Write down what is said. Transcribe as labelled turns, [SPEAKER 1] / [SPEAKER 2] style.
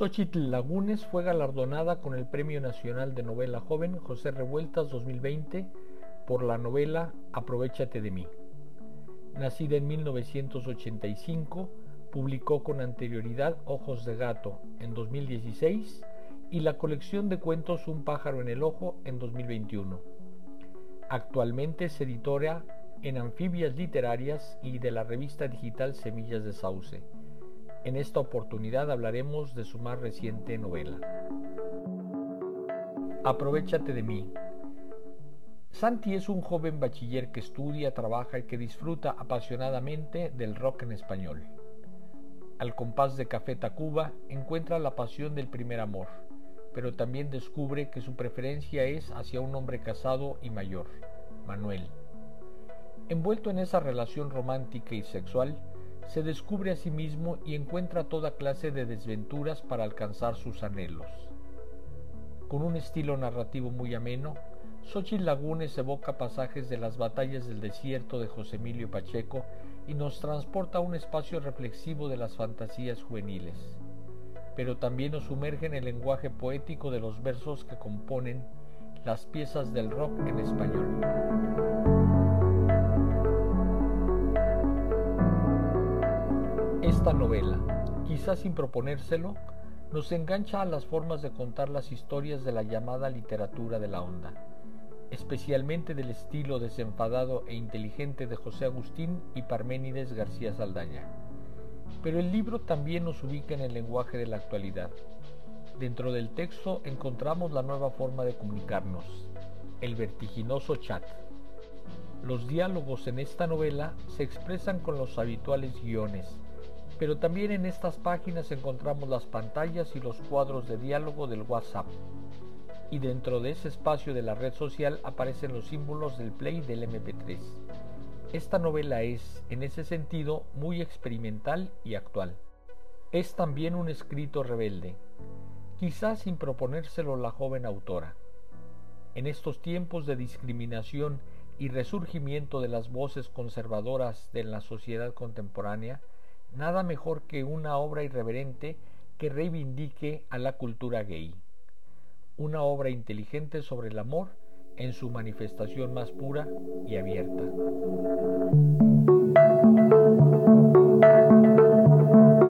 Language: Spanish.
[SPEAKER 1] Xochitl Lagunes fue galardonada con el Premio Nacional de Novela Joven José Revueltas 2020 por la novela Aprovechate de mí. Nacida en 1985, publicó con anterioridad Ojos de Gato en 2016 y la colección de cuentos Un pájaro en el ojo en 2021. Actualmente es editora en Anfibias Literarias y de la revista digital Semillas de Sauce. En esta oportunidad hablaremos de su más reciente novela. Aprovechate de mí. Santi es un joven bachiller que estudia, trabaja y que disfruta apasionadamente del rock en español. Al compás de Café Tacuba encuentra la pasión del primer amor, pero también descubre que su preferencia es hacia un hombre casado y mayor, Manuel. Envuelto en esa relación romántica y sexual, se descubre a sí mismo y encuentra toda clase de desventuras para alcanzar sus anhelos. Con un estilo narrativo muy ameno, Xochitl Lagunes evoca pasajes de las batallas del desierto de José Emilio Pacheco y nos transporta a un espacio reflexivo de las fantasías juveniles, pero también nos sumerge en el lenguaje poético de los versos que componen las piezas del rock en español. Esta novela, quizás sin proponérselo, nos engancha a las formas de contar las historias de la llamada literatura de la onda, especialmente del estilo desenfadado e inteligente de José Agustín y Parménides García Saldaña. Pero el libro también nos ubica en el lenguaje de la actualidad. Dentro del texto encontramos la nueva forma de comunicarnos, el vertiginoso chat. Los diálogos en esta novela se expresan con los habituales guiones, pero también en estas páginas encontramos las pantallas y los cuadros de diálogo del WhatsApp. Y dentro de ese espacio de la red social aparecen los símbolos del Play del MP3. Esta novela es, en ese sentido, muy experimental y actual. Es también un escrito rebelde, quizás sin proponérselo la joven autora. En estos tiempos de discriminación y resurgimiento de las voces conservadoras de la sociedad contemporánea, nada mejor que una obra irreverente que reivindique a la cultura gay. Una obra inteligente sobre el amor en su manifestación más pura y abierta.